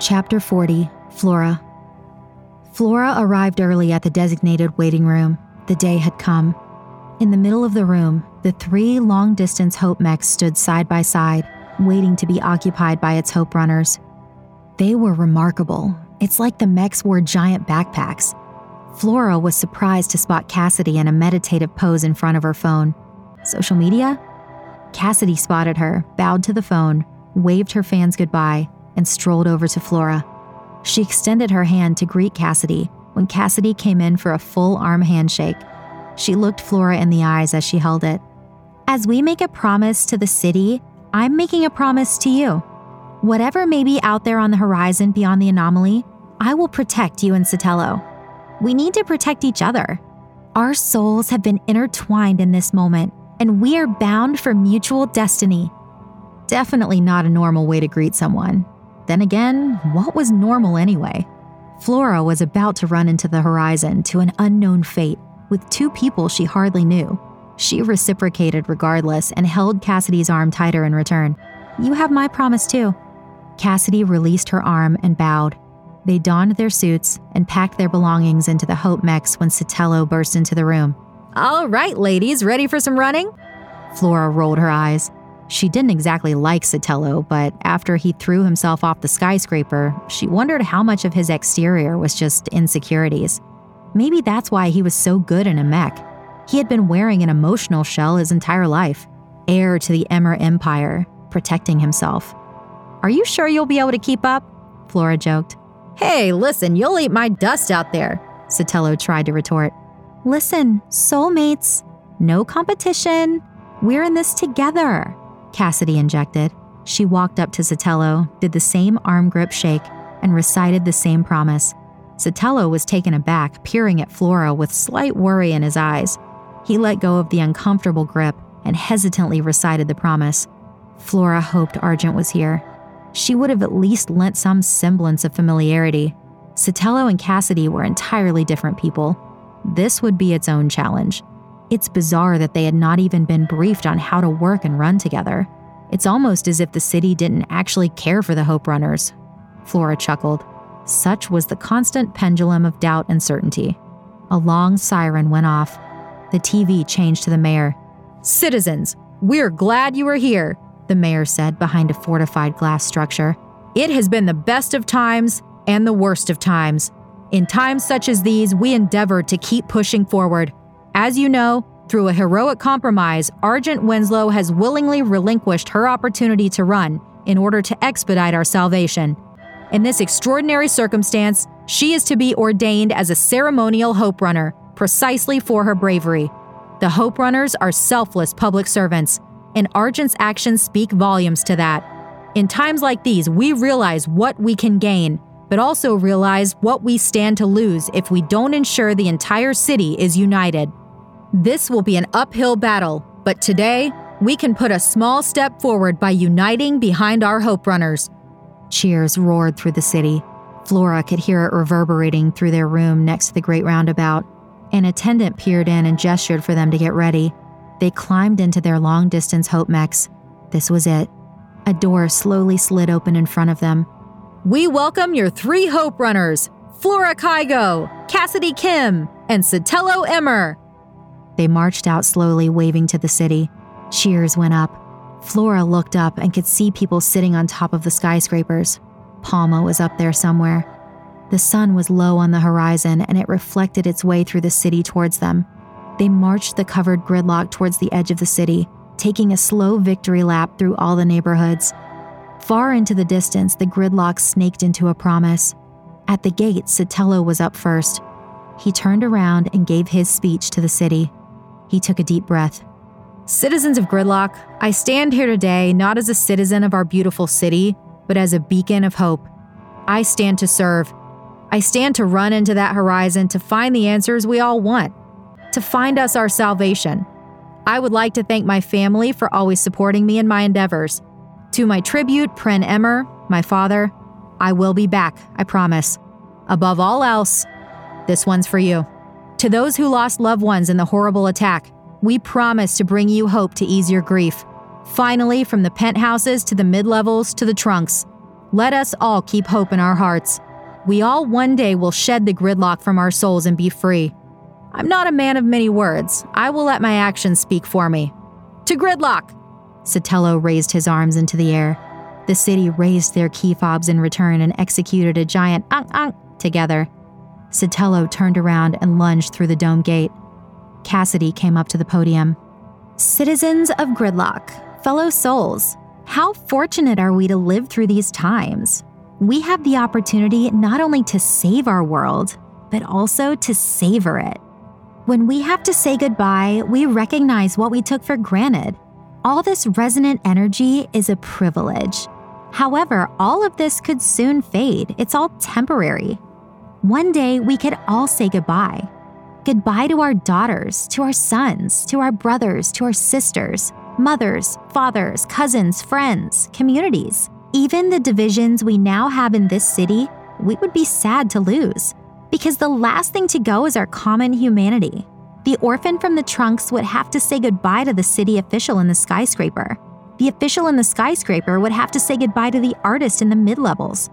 Chapter 40 Flora. Flora arrived early at the designated waiting room. The day had come. In the middle of the room, the three long distance Hope mechs stood side by side, waiting to be occupied by its Hope runners. They were remarkable. It's like the mechs wore giant backpacks. Flora was surprised to spot Cassidy in a meditative pose in front of her phone. Social media? Cassidy spotted her, bowed to the phone, waved her fans goodbye, and strolled over to Flora. She extended her hand to greet Cassidy when Cassidy came in for a full arm handshake. She looked Flora in the eyes as she held it. As we make a promise to the city, I'm making a promise to you. Whatever may be out there on the horizon beyond the anomaly, I will protect you and Sotelo. We need to protect each other. Our souls have been intertwined in this moment, and we are bound for mutual destiny. Definitely not a normal way to greet someone. Then again, what was normal anyway? Flora was about to run into the horizon to an unknown fate with two people she hardly knew. She reciprocated regardless and held Cassidy's arm tighter in return. You have my promise too. Cassidy released her arm and bowed. They donned their suits and packed their belongings into the Hope mechs when Sotelo burst into the room. All right, ladies, ready for some running? Flora rolled her eyes. She didn't exactly like Sotelo, but after he threw himself off the skyscraper, she wondered how much of his exterior was just insecurities. Maybe that's why he was so good in a mech. He had been wearing an emotional shell his entire life, heir to the Emmer Empire, protecting himself. Are you sure you'll be able to keep up? Flora joked. Hey, listen, you'll eat my dust out there, Sotelo tried to retort. Listen, soulmates, no competition. We're in this together. Cassidy injected. She walked up to Sotelo, did the same arm grip shake, and recited the same promise. Sotelo was taken aback, peering at Flora with slight worry in his eyes. He let go of the uncomfortable grip and hesitantly recited the promise. Flora hoped Argent was here. She would have at least lent some semblance of familiarity. Sotelo and Cassidy were entirely different people. This would be its own challenge. It's bizarre that they had not even been briefed on how to work and run together. It's almost as if the city didn't actually care for the Hope Runners. Flora chuckled. Such was the constant pendulum of doubt and certainty. A long siren went off. The TV changed to the mayor. Citizens, we're glad you are here, the mayor said behind a fortified glass structure. It has been the best of times and the worst of times. In times such as these, we endeavor to keep pushing forward. As you know, through a heroic compromise, Argent Winslow has willingly relinquished her opportunity to run in order to expedite our salvation. In this extraordinary circumstance, she is to be ordained as a ceremonial Hope Runner, precisely for her bravery. The Hope Runners are selfless public servants, and Argent's actions speak volumes to that. In times like these, we realize what we can gain but also realize what we stand to lose if we don't ensure the entire city is united. This will be an uphill battle, but today, we can put a small step forward by uniting behind our Hope Runners. Cheers roared through the city. Flora could hear it reverberating through their room next to the great roundabout. An attendant peered in and gestured for them to get ready. They climbed into their long distance Hope mechs. This was it. A door slowly slid open in front of them. We welcome your three Hope Runners Flora Kygo, Cassidy Kim, and Sotelo Emmer. They marched out slowly, waving to the city. Cheers went up. Flora looked up and could see people sitting on top of the skyscrapers. Palma was up there somewhere. The sun was low on the horizon and it reflected its way through the city towards them. They marched the covered gridlock towards the edge of the city, taking a slow victory lap through all the neighborhoods. Far into the distance, the gridlock snaked into a promise. At the gate, Sotelo was up first. He turned around and gave his speech to the city. He took a deep breath. Citizens of Gridlock, I stand here today not as a citizen of our beautiful city, but as a beacon of hope. I stand to serve. I stand to run into that horizon to find the answers we all want, to find us our salvation. I would like to thank my family for always supporting me in my endeavors. To my tribute, Pren Emmer, my father, I will be back, I promise. Above all else, this one's for you. To those who lost loved ones in the horrible attack, we promise to bring you hope to ease your grief. Finally, from the penthouses to the mid levels to the trunks, Let us all keep hope in our hearts. We all one day will shed the gridlock from our souls and be free. I'm not a man of many words. I will let my actions speak for me. To gridlock! Sotelo raised his arms into the air. The city raised their key fobs in return and executed a giant unk unk together. Sotelo turned around and lunged through the dome gate. Cassidy came up to the podium. Citizens of Gridlock, fellow souls, how fortunate are we to live through these times? We have the opportunity not only to save our world, but also to savor it. When we have to say goodbye, we recognize what we took for granted. All this resonant energy is a privilege. However, all of this could soon fade. It's all temporary. One day, we could all say goodbye. Goodbye to our daughters, to our sons, to our brothers, to our sisters, mothers, fathers, cousins, friends, communities. Even the divisions we now have in this city, we would be sad to lose because the last thing to go is our common humanity. The orphan from the trunks would have to say goodbye to the city official in the skyscraper. The official in the skyscraper would have to say goodbye to the artist in the mid levels.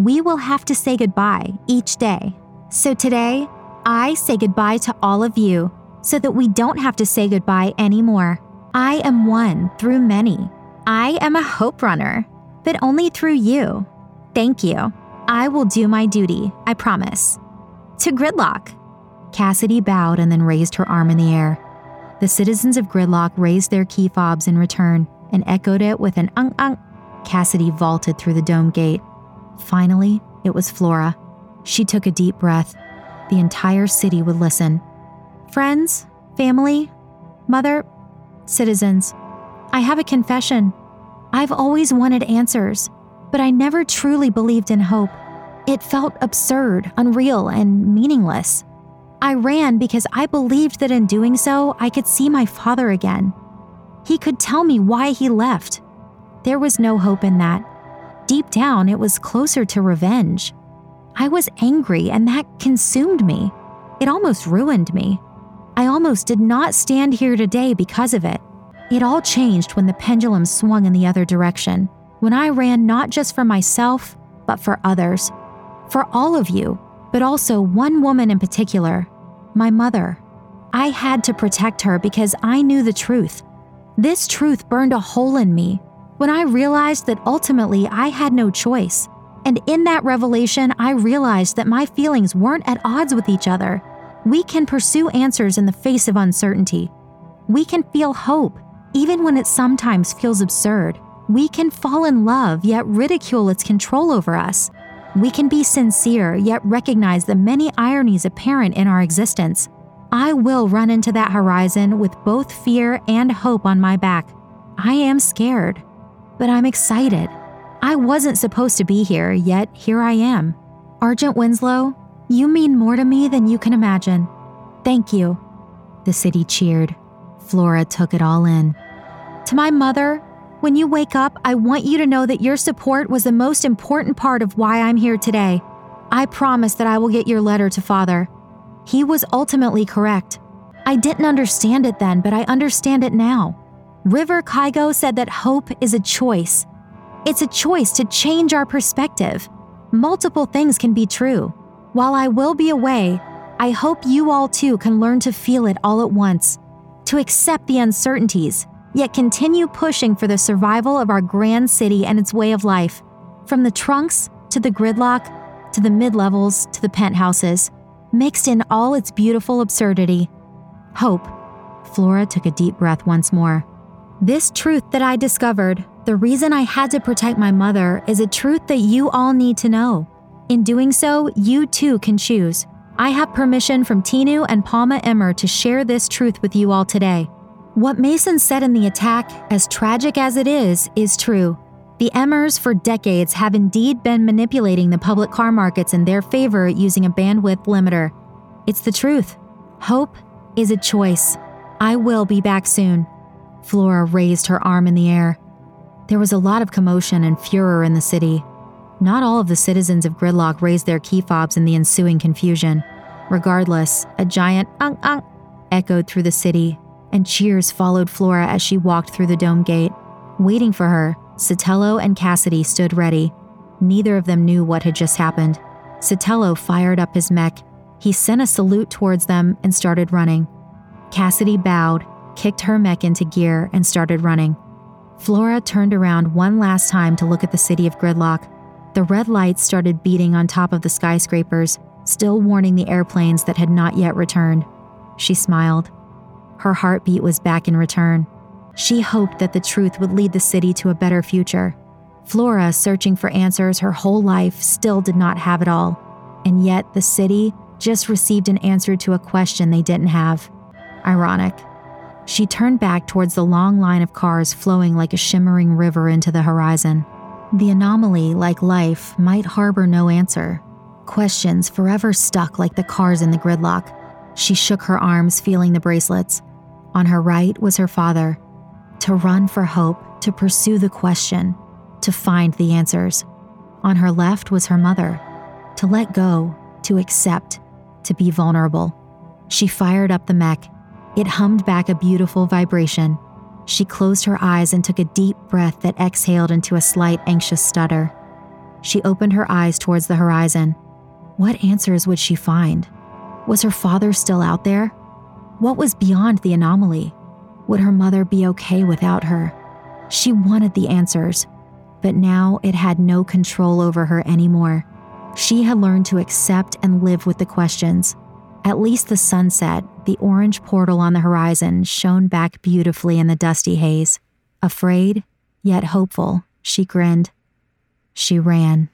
We will have to say goodbye each day. So today, I say goodbye to all of you so that we don't have to say goodbye anymore. I am one through many. I am a hope runner, but only through you. Thank you. I will do my duty, I promise to Gridlock. Cassidy bowed and then raised her arm in the air. The citizens of Gridlock raised their key fobs in return and echoed it with an unk unk. Cassidy vaulted through the dome gate. Finally, it was Flora. She took a deep breath. The entire city would listen. Friends, family, mother, citizens, I have a confession. I've always wanted answers, but I never truly believed in hope. It felt absurd, unreal, and meaningless. I ran because I believed that in doing so, I could see my father again. He could tell me why he left. There was no hope in that. Deep down, it was closer to revenge. I was angry, and that consumed me. It almost ruined me. I almost did not stand here today because of it. It all changed when the pendulum swung in the other direction, when I ran not just for myself, but for others for all of you, but also one woman in particular, my mother. I had to protect her because I knew the truth. This truth burned a hole in me when I realized that ultimately I had no choice. And in that revelation, I realized that my feelings weren't at odds with each other. We can pursue answers in the face of uncertainty. We can feel hope, even when it sometimes feels absurd. We can fall in love, yet ridicule its control over us. We can be sincere, yet recognize the many ironies apparent in our existence. I will run into that horizon with both fear and hope on my back. I am scared, but I'm excited. I wasn't supposed to be here, yet here I am. Argent Winslow, you mean more to me than you can imagine. Thank you. The city cheered. Flora took it all in. To my mother, when you wake up, I want you to know that your support was the most important part of why I'm here today. I promise that I will get your letter to Father. He was ultimately correct. I didn't understand it then, but I understand it now. River Kygo said that hope is a choice. It's a choice to change our perspective. Multiple things can be true. While I will be away, I hope you all too can learn to feel it all at once, to accept the uncertainties, yet continue pushing for the survival of our grand city and its way of life, from the trunks to the gridlock to the mid levels to the penthouses, mixed in all its beautiful absurdity. Hope. Flora took a deep breath once more. This truth that I discovered, the reason I had to protect my mother, is a truth that you all need to know. In doing so, you too can choose. I have permission from Tinu and Palma Emmer to share this truth with you all today. What Mason said in the attack, as tragic as it is, is true. The Emmers for decades have indeed been manipulating the public car markets in their favor using a bandwidth limiter. It's the truth. Hope is a choice. I will be back soon. Flora raised her arm in the air. There was a lot of commotion and furor in the city. Not all of the citizens of Gridlock raised their key fobs in the ensuing confusion. Regardless, a giant unk unk echoed through the city and cheers followed Flora as she walked through the dome gate. Waiting for her, Sotelo and Cassidy stood ready. Neither of them knew what had just happened. Sotelo fired up his mech. He sent a salute towards them and started running. Cassidy bowed, kicked her mech into gear, and started running. Flora turned around one last time to look at the city of Gridlock. The red lights started beating on top of the skyscrapers, still warning the airplanes that had not yet returned. She smiled. Her heartbeat was back in return. She hoped that the truth would lead the city to a better future. Flora, searching for answers her whole life, still did not have it all. And yet, the city just received an answer to a question they didn't have. Ironic. She turned back towards the long line of cars flowing like a shimmering river into the horizon. The anomaly, like life, might harbor no answer. Questions forever stuck like the cars in the gridlock. She shook her arms, feeling the bracelets. On her right was her father. To run for hope, to pursue the question, to find the answers. On her left was her mother. To let go, to accept, to be vulnerable. She fired up the mech. It hummed back a beautiful vibration. She closed her eyes and took a deep breath that exhaled into a slight anxious stutter. She opened her eyes towards the horizon. What answers would she find? Was her father still out there? What was beyond the anomaly? Would her mother be okay without her? She wanted the answers, but now it had no control over her anymore. She had learned to accept and live with the questions. At least the sunset, the orange portal on the horizon, shone back beautifully in the dusty haze. Afraid, yet hopeful, she grinned. She ran.